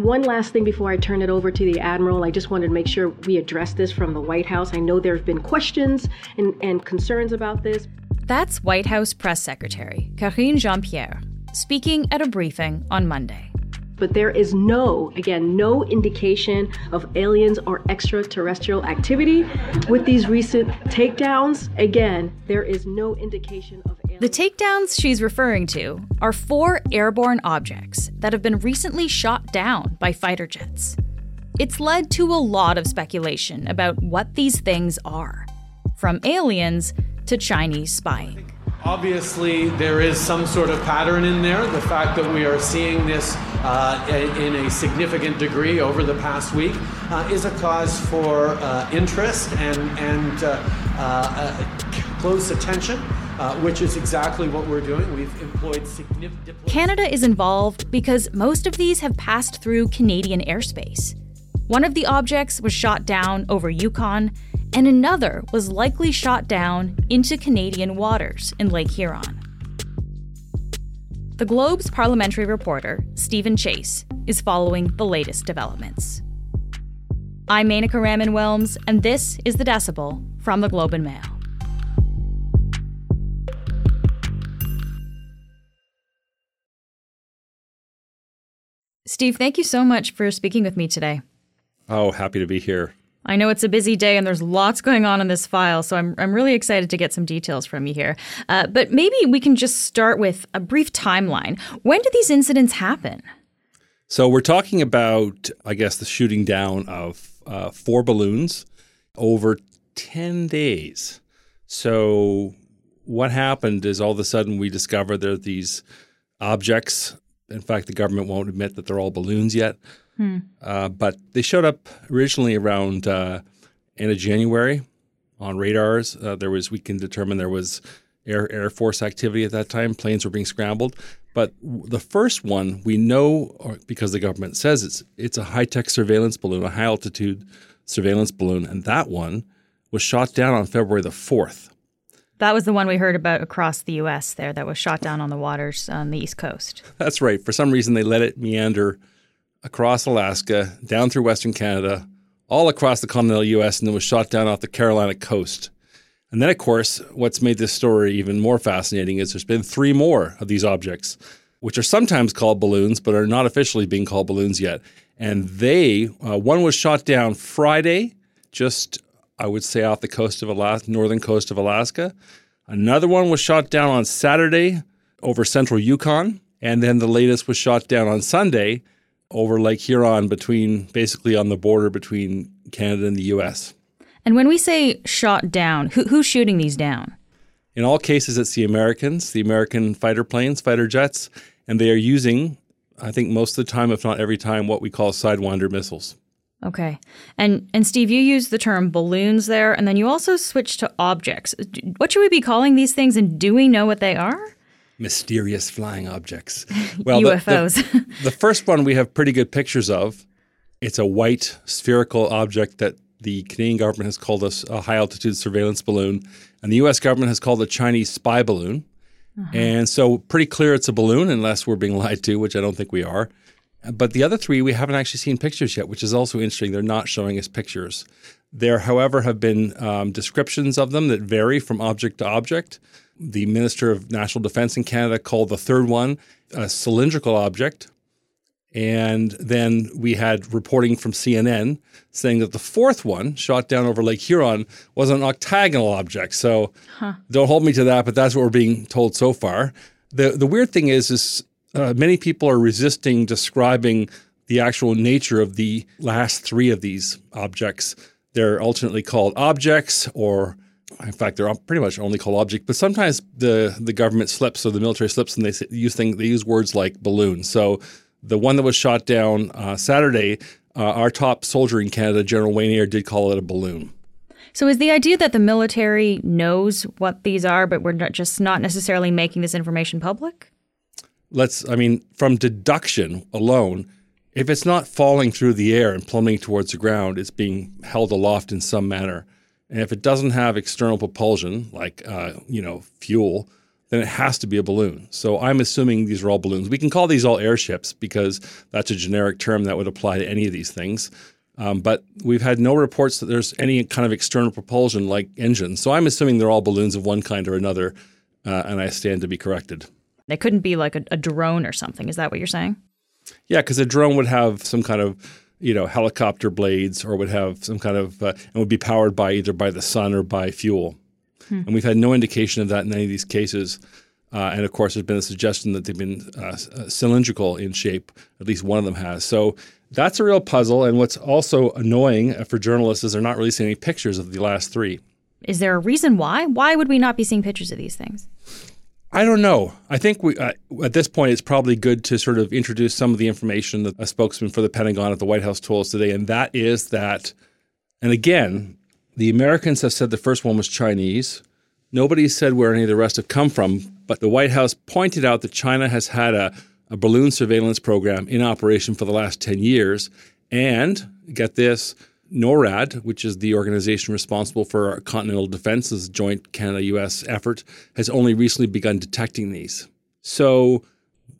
And one last thing before I turn it over to the Admiral, I just wanted to make sure we address this from the White House. I know there have been questions and, and concerns about this. That's White House Press Secretary Karine Jean Pierre speaking at a briefing on Monday. But there is no, again, no indication of aliens or extraterrestrial activity with these recent takedowns. Again, there is no indication of. The takedowns she's referring to are four airborne objects that have been recently shot down by fighter jets. It's led to a lot of speculation about what these things are, from aliens to Chinese spying. Obviously, there is some sort of pattern in there. The fact that we are seeing this uh, in a significant degree over the past week uh, is a cause for uh, interest and, and uh, uh, close attention. Uh, which is exactly what we're doing. We've employed significant. Canada is involved because most of these have passed through Canadian airspace. One of the objects was shot down over Yukon, and another was likely shot down into Canadian waters in Lake Huron. The Globe's parliamentary reporter, Steven Chase, is following the latest developments. I'm Menaka Raman Wilms, and this is The Decibel from the Globe and Mail. Steve, thank you so much for speaking with me today. Oh, happy to be here. I know it's a busy day and there's lots going on in this file, so I'm, I'm really excited to get some details from you here. Uh, but maybe we can just start with a brief timeline. When did these incidents happen? So we're talking about, I guess, the shooting down of uh, four balloons over 10 days. So what happened is all of a sudden we discover there are these objects. In fact, the government won't admit that they're all balloons yet. Hmm. Uh, but they showed up originally around uh, end of January on radars. Uh, there was we can determine there was air air force activity at that time. Planes were being scrambled. But the first one we know because the government says it's it's a high tech surveillance balloon, a high altitude surveillance balloon, and that one was shot down on February the fourth. That was the one we heard about across the U.S. There that was shot down on the waters on the East Coast. That's right. For some reason, they let it meander across Alaska, down through Western Canada, all across the continental U.S., and then was shot down off the Carolina coast. And then, of course, what's made this story even more fascinating is there's been three more of these objects, which are sometimes called balloons, but are not officially being called balloons yet. And they, uh, one was shot down Friday, just I would say off the coast of Alaska, northern coast of Alaska. Another one was shot down on Saturday over central Yukon, and then the latest was shot down on Sunday over Lake Huron between basically on the border between Canada and the US. And when we say shot down, who, who's shooting these down? In all cases, it's the Americans, the American fighter planes, fighter jets, and they are using, I think most of the time, if not every time, what we call Sidewinder missiles. Okay. And and Steve, you use the term balloons there, and then you also switch to objects. What should we be calling these things, and do we know what they are? mysterious flying objects. Well, UFOs. The, the, the, first one we have pretty good pictures of. It's a white spherical object that the Canadian government has called us a high altitude surveillance balloon, and the U.S. government has called a Chinese spy balloon. Uh-huh. And so, pretty clear it's a balloon, unless we're being lied to, which I don't think we are. But the other three, we haven't actually seen pictures yet, which is also interesting. They're not showing us pictures. There, however, have been um, descriptions of them that vary from object to object the Minister of National Defense in Canada called the third one a cylindrical object. And then we had reporting from CNN saying that the fourth one, shot down over Lake Huron, was an octagonal object. So huh. don't hold me to that, but that's what we're being told so far. The the weird thing is, is uh, many people are resisting describing the actual nature of the last three of these objects. They're alternately called objects or in fact, they're pretty much only called objects. But sometimes the the government slips or the military slips, and they use things. They use words like balloon. So the one that was shot down uh, Saturday, uh, our top soldier in Canada, General Wayne Eyre, did call it a balloon. So is the idea that the military knows what these are, but we're not just not necessarily making this information public? Let's. I mean, from deduction alone. If it's not falling through the air and plummeting towards the ground, it's being held aloft in some manner. And if it doesn't have external propulsion, like uh, you know fuel, then it has to be a balloon. So I'm assuming these are all balloons. We can call these all airships because that's a generic term that would apply to any of these things. Um, but we've had no reports that there's any kind of external propulsion like engines. So I'm assuming they're all balloons of one kind or another, uh, and I stand to be corrected. They couldn't be like a, a drone or something. Is that what you're saying? Yeah, because a drone would have some kind of you know helicopter blades or would have some kind of uh, and would be powered by either by the sun or by fuel. Hmm. And we've had no indication of that in any of these cases. Uh, and of course, there's been a suggestion that they've been uh, uh, cylindrical in shape. At least one of them has. So that's a real puzzle. And what's also annoying for journalists is they're not releasing any pictures of the last three. Is there a reason why? Why would we not be seeing pictures of these things? I don't know. I think we uh, at this point it's probably good to sort of introduce some of the information that a spokesman for the Pentagon at the White House told us today, and that is that, and again, the Americans have said the first one was Chinese. Nobody said where any of the rest have come from, but the White House pointed out that China has had a, a balloon surveillance program in operation for the last 10 years. And get this, NORAD, which is the organization responsible for our continental defense's joint Canada US effort, has only recently begun detecting these. So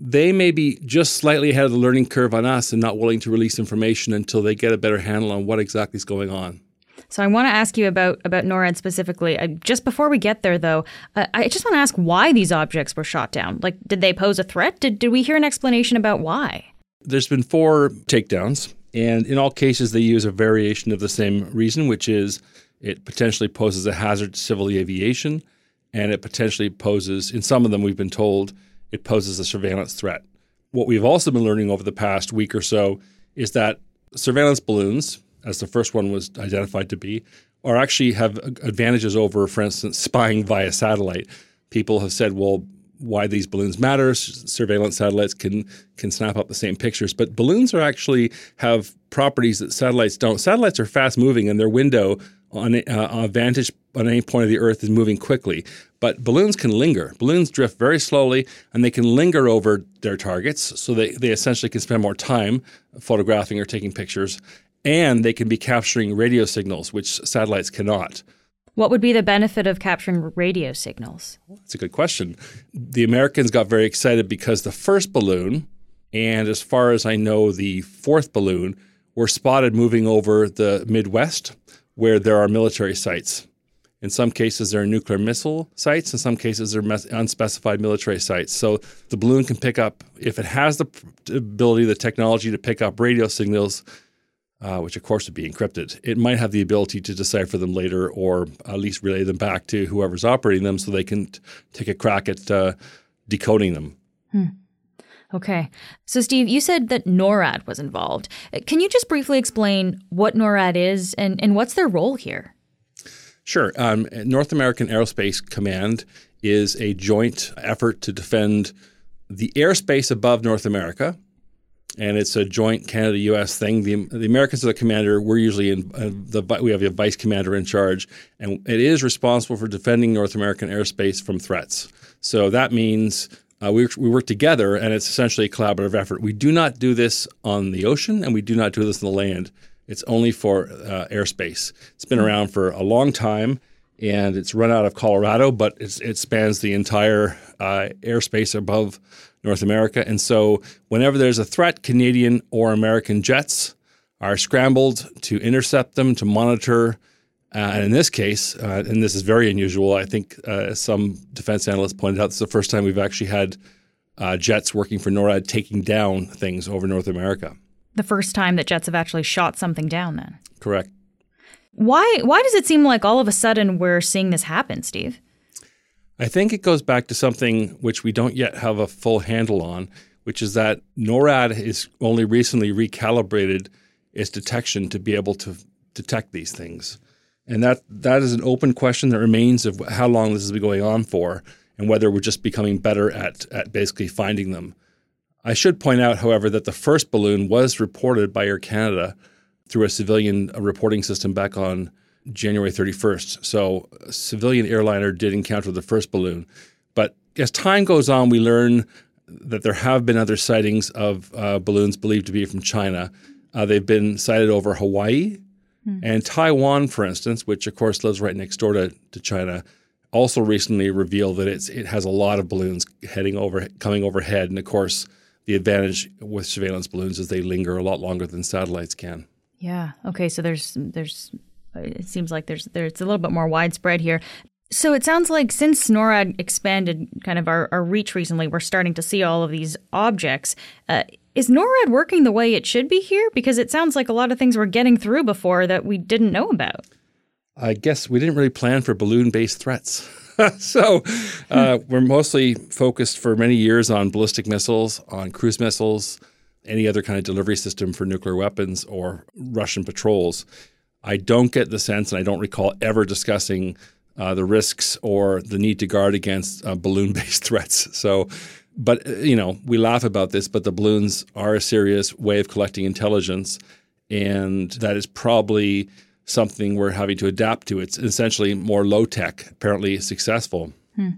they may be just slightly ahead of the learning curve on us and not willing to release information until they get a better handle on what exactly is going on. So I want to ask you about about NORAD specifically. I, just before we get there, though, uh, I just want to ask why these objects were shot down. Like, did they pose a threat? Did did we hear an explanation about why? There's been four takedowns, and in all cases, they use a variation of the same reason, which is it potentially poses a hazard to civil aviation, and it potentially poses, in some of them, we've been told, it poses a surveillance threat. What we've also been learning over the past week or so is that surveillance balloons, as the first one was identified to be, or actually have advantages over, for instance, spying via satellite. People have said, well, why these balloons matter. Surveillance satellites can can snap up the same pictures, but balloons are actually have properties that satellites don't. Satellites are fast moving, and their window on a, uh, vantage on any point of the Earth is moving quickly. But balloons can linger. Balloons drift very slowly, and they can linger over their targets, so they, they essentially can spend more time photographing or taking pictures and they can be capturing radio signals, which satellites cannot. What would be the benefit of capturing radio signals? That's a good question. The Americans got very excited because the first balloon, and as far as I know, the fourth balloon, were spotted moving over the Midwest where there are military sites. In some cases, there are nuclear missile sites. In some cases, there are unspecified military sites. So the balloon can pick up, if it has the ability, the technology to pick up radio signals, uh, which of course would be encrypted, it might have the ability to decipher them later or at least relay them back to whoever's operating them so they can t- take a crack at uh, decoding them. Hmm. Okay. So, Steve, you said that NORAD was involved. Uh, can you just briefly explain what NORAD is and, and what's their role here? Sure. Um, North American Aerospace Command is a joint effort to defend the airspace above North America and it's a joint Canada-U.S. thing. The, the Americans are the commander. We're usually in uh, the we have a vice commander in charge, and it is responsible for defending North American airspace from threats. So that means uh, we, we work together, and it's essentially a collaborative effort. We do not do this on the ocean, and we do not do this on the land. It's only for uh, airspace. It's been around for a long time, and it's run out of Colorado, but it spans the entire uh, airspace above North America. And so, whenever there's a threat, Canadian or American jets are scrambled to intercept them, to monitor. Uh, and in this case, uh, and this is very unusual, I think uh, some defense analysts pointed out this is the first time we've actually had uh, jets working for NORAD taking down things over North America. The first time that jets have actually shot something down, then? Correct. Why, why does it seem like all of a sudden we're seeing this happen, Steve? I think it goes back to something which we don't yet have a full handle on, which is that NORAD is only recently recalibrated its detection to be able to detect these things. And that that is an open question that remains of how long this has been going on for and whether we're just becoming better at, at basically finding them. I should point out, however, that the first balloon was reported by Air Canada through a civilian reporting system back on January 31st. So a civilian airliner did encounter the first balloon. But as time goes on, we learn that there have been other sightings of uh, balloons believed to be from China. Uh, they've been sighted over Hawaii mm. and Taiwan, for instance, which of course lives right next door to, to China, also recently revealed that it's it has a lot of balloons heading over coming overhead, and of course, the advantage with surveillance balloons is they linger a lot longer than satellites can. Yeah. Okay. So there's there's it seems like there's there's a little bit more widespread here. So it sounds like since NORAD expanded kind of our, our reach recently, we're starting to see all of these objects. Uh, is NORAD working the way it should be here? Because it sounds like a lot of things were getting through before that we didn't know about. I guess we didn't really plan for balloon based threats. so uh, we're mostly focused for many years on ballistic missiles, on cruise missiles, any other kind of delivery system for nuclear weapons or Russian patrols. I don't get the sense, and I don't recall ever discussing uh, the risks or the need to guard against uh, balloon based threats. So, but, uh, you know, we laugh about this, but the balloons are a serious way of collecting intelligence. And that is probably something we're having to adapt to. It's essentially more low tech, apparently successful. Hmm.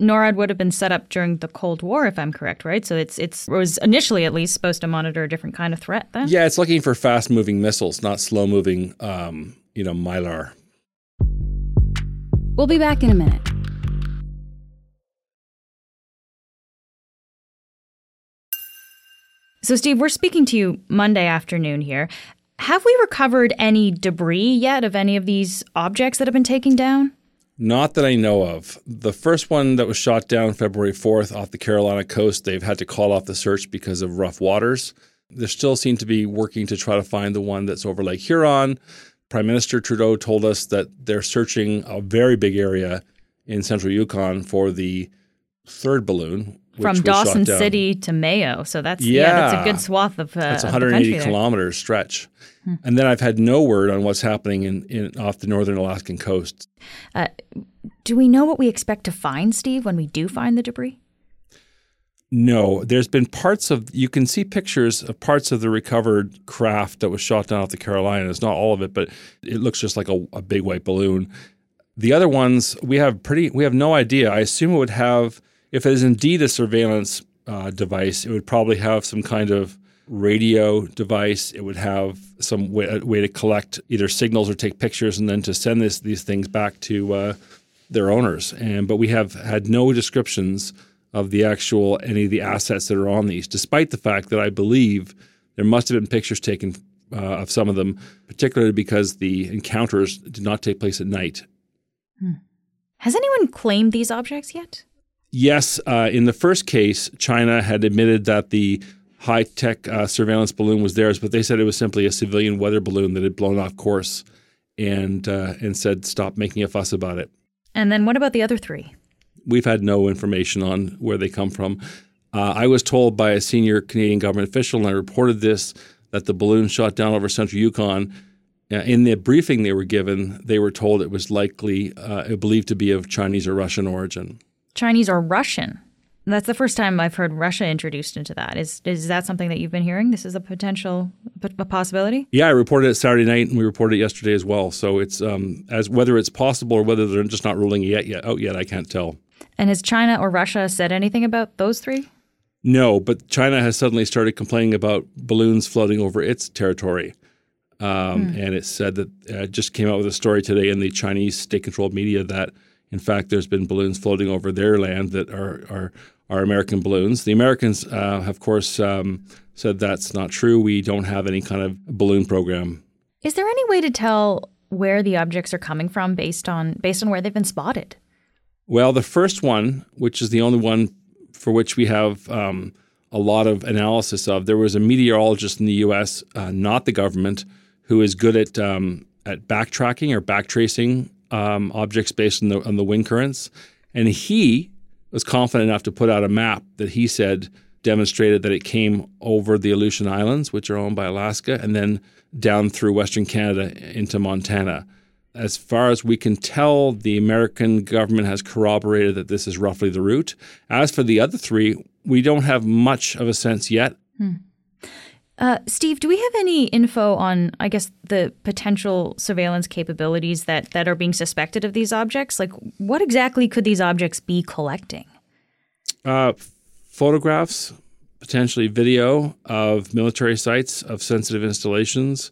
NORAD would have been set up during the Cold War, if I'm correct, right? So it's it's it was initially at least supposed to monitor a different kind of threat. Then, yeah, it's looking for fast moving missiles, not slow moving, um, you know, mylar. We'll be back in a minute. So, Steve, we're speaking to you Monday afternoon here. Have we recovered any debris yet of any of these objects that have been taken down? Not that I know of. The first one that was shot down February 4th off the Carolina coast, they've had to call off the search because of rough waters. They still seem to be working to try to find the one that's over Lake Huron. Prime Minister Trudeau told us that they're searching a very big area in central Yukon for the third balloon. From Dawson City to Mayo. So that's yeah, yeah that's a good swath of uh, That's 180 of kilometers stretch. Hmm. And then I've had no word on what's happening in, in off the northern Alaskan coast. Uh, do we know what we expect to find, Steve, when we do find the debris? No, there's been parts of you can see pictures of parts of the recovered craft that was shot down off the Carolinas. Not all of it, but it looks just like a, a big white balloon. The other ones we have pretty we have no idea. I assume it would have if it is indeed a surveillance uh, device, it would probably have some kind of radio device. It would have some way, way, to collect either signals or take pictures, and then to send this, these things back to uh, their owners. And but we have had no descriptions of the actual any of the assets that are on these, despite the fact that I believe there must have been pictures taken uh, of some of them, particularly because the encounters did not take place at night. Hmm. Has anyone claimed these objects yet? Yes. Uh, in the first case, China had admitted that the high tech uh, surveillance balloon was theirs, but they said it was simply a civilian weather balloon that had blown off course and, uh, and said, stop making a fuss about it. And then what about the other three? we've had no information on where they come from. Uh, I was told by a senior Canadian government official, and I reported this, that the balloon shot down over central Yukon. Uh, in the briefing they were given, they were told it was likely uh, believed to be of Chinese or Russian origin. Chinese or Russian? That's the first time I've heard Russia introduced into that. Is is that something that you've been hearing? This is a potential a possibility. Yeah, I reported it Saturday night, and we reported it yesterday as well. So it's um, as whether it's possible or whether they're just not ruling yet, yet out yet. I can't tell. And has China or Russia said anything about those three? No, but China has suddenly started complaining about balloons floating over its territory. Um, hmm. And it said that uh, just came out with a story today in the Chinese state controlled media that, in fact, there's been balloons floating over their land that are, are, are American balloons. The Americans, uh, of course, um, said that's not true. We don't have any kind of balloon program. Is there any way to tell where the objects are coming from based on based on where they've been spotted? Well, the first one, which is the only one for which we have um, a lot of analysis of, there was a meteorologist in the U.S., uh, not the government, who is good at um, at backtracking or backtracing um, objects based on the on the wind currents, and he was confident enough to put out a map that he said demonstrated that it came over the Aleutian Islands, which are owned by Alaska, and then down through Western Canada into Montana as far as we can tell, the American government has corroborated that this is roughly the route. As for the other three, we don't have much of a sense yet. Hmm. Uh, Steve, do we have any info on, I guess, the potential surveillance capabilities that, that are being suspected of these objects? Like, what exactly could these objects be collecting? Uh, photographs, potentially video of military sites, of sensitive installations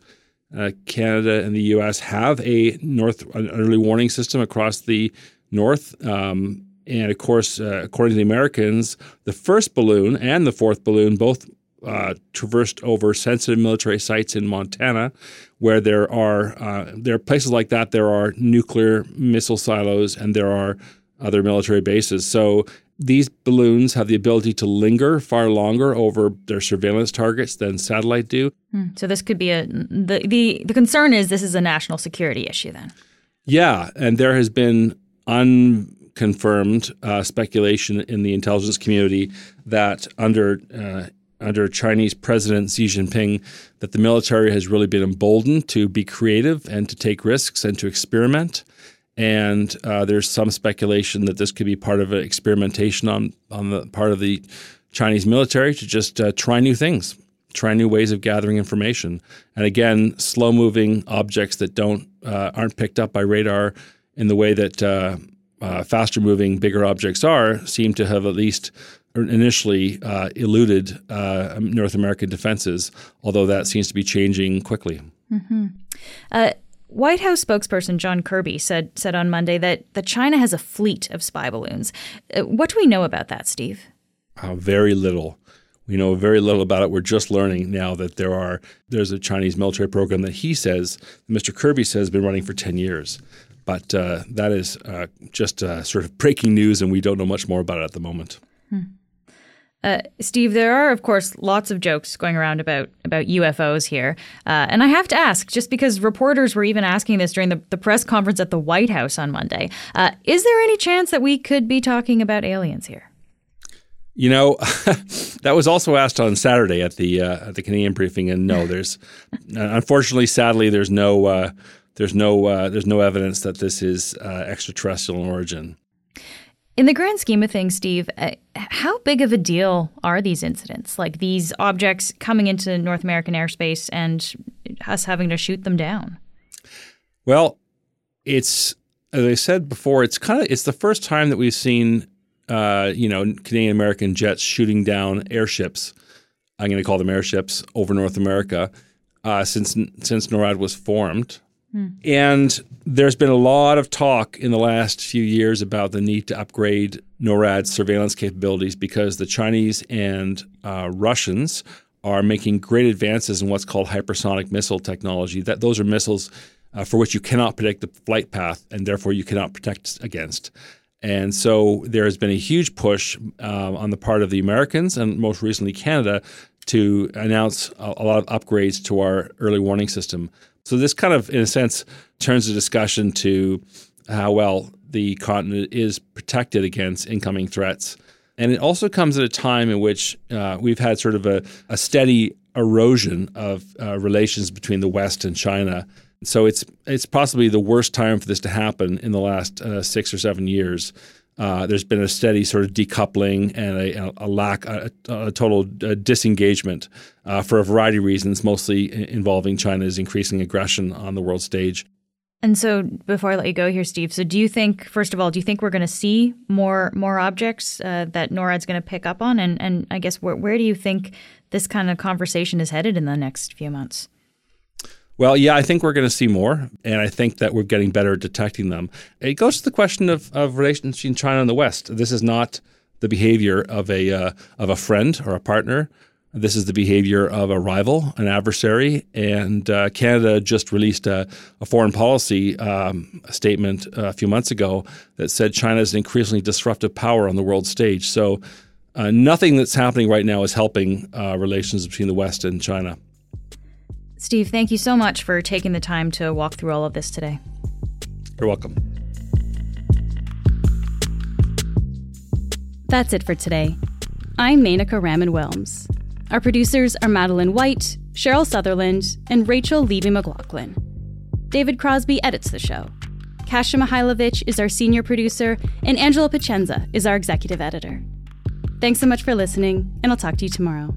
uh, Canada and the U.S. have a north an early warning system across the north. Um, and of course, uh, according to the Americans, the first balloon and the fourth balloon both uh, traversed over sensitive military sites in Montana, where there are uh, there are places like that. There are nuclear missile silos and there are other military bases. So these balloons have the ability to linger far longer over their surveillance targets than satellite do. Hmm. So this could be a the, the the concern is this is a national security issue then. Yeah, and there has been unconfirmed uh, speculation in the intelligence community that under uh, under Chinese President Xi Jinping that the military has really been emboldened to be creative and to take risks and to experiment. And uh, there's some speculation that this could be part of an experimentation on on the part of the Chinese military to just uh, try new things, try new ways of gathering information. And again, slow moving objects that don't uh, aren't picked up by radar in the way that uh, uh, faster moving, bigger objects are seem to have at least initially uh, eluded uh, North American defenses, although that seems to be changing quickly. Mm-hmm. Uh, White House spokesperson John Kirby said said on Monday that, that China has a fleet of spy balloons. Uh, what do we know about that, Steve? Uh, very little. We know very little about it. We're just learning now that there are there's a Chinese military program that he says, Mr. Kirby says, has been running for ten years. But uh, that is uh, just uh, sort of breaking news, and we don't know much more about it at the moment. Hmm. Uh, Steve, there are, of course, lots of jokes going around about about UFOs here, uh, and I have to ask, just because reporters were even asking this during the, the press conference at the White House on Monday, uh, is there any chance that we could be talking about aliens here? You know, that was also asked on Saturday at the uh, at the Canadian briefing, and no, there's unfortunately, sadly, there's no uh, there's no uh, there's no evidence that this is extraterrestrial in origin. In the grand scheme of things, Steve, uh, how big of a deal are these incidents? Like these objects coming into North American airspace and us having to shoot them down? Well, it's as I said before, it's kind of it's the first time that we've seen uh, you know Canadian American jets shooting down airships. I'm going to call them airships over North America uh, since since NORAD was formed. Hmm. And there's been a lot of talk in the last few years about the need to upgrade NORAD's surveillance capabilities because the Chinese and uh, Russians are making great advances in what's called hypersonic missile technology. That those are missiles uh, for which you cannot predict the flight path, and therefore you cannot protect against. And so there has been a huge push uh, on the part of the Americans and most recently Canada to announce a, a lot of upgrades to our early warning system. So this kind of, in a sense, turns the discussion to how well the continent is protected against incoming threats. And it also comes at a time in which uh, we've had sort of a, a steady erosion of uh, relations between the West and China. So it's it's possibly the worst time for this to happen in the last uh, six or seven years. Uh, there's been a steady sort of decoupling and a, a lack, a, a total uh, disengagement uh, for a variety of reasons, mostly involving China's increasing aggression on the world stage. And so, before I let you go here, Steve, so do you think, first of all, do you think we're going to see more more objects uh, that NORAD's going to pick up on? And and I guess where where do you think this kind of conversation is headed in the next few months? Well, yeah, I think we're going to see more, and I think that we're getting better at detecting them. It goes to the question of, of relations between China and the West. This is not the behavior of a uh, of a friend or a partner. This is the behavior of a rival, an adversary. And uh, Canada just released a, a foreign policy um, statement a few months ago that said China is an increasingly disruptive power on the world stage. So uh, nothing that's happening right now is helping uh, relations between the West and China. Steve, thank you so much for taking the time to walk through all of this today. You're welcome. That's it for today. I'm Menaka Raman Wilms. Our producers are Madeline White, Cheryl Sutherland, and Rachel Levy McLaughlin. David Crosby edits the show. Kasia Mihailovic is our senior producer, and Angela Pacienza is our executive editor. Thanks so much for listening, and I'll talk to you tomorrow.